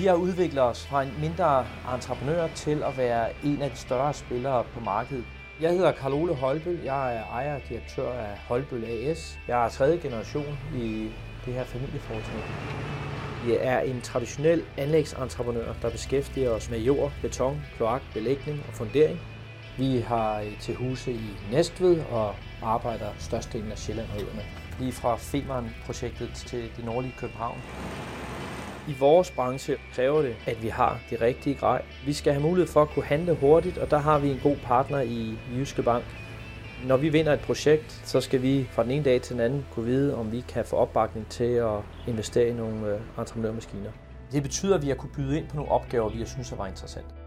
Vi har udviklet os fra en mindre entreprenør til at være en af de større spillere på markedet. Jeg hedder Karl Ole Holbøl. Jeg er ejer og direktør af Holbøl AS. Jeg er tredje generation i det her familieforetagende. Vi er en traditionel anlægsentreprenør, der beskæftiger os med jord, beton, kloak, belægning og fundering. Vi har øh, til huse i Næstved og arbejder størstedelen af Sjælland og øerne. Lige fra Femern-projektet til det nordlige København. I vores branche kræver det, at vi har det rigtige grej. Vi skal have mulighed for at kunne handle hurtigt, og der har vi en god partner i Jyske Bank. Når vi vinder et projekt, så skal vi fra den ene dag til den anden kunne vide, om vi kan få opbakning til at investere i nogle øh, entreprenørmaskiner. Det betyder, at vi har kunne byde ind på nogle opgaver, vi har synes var interessant.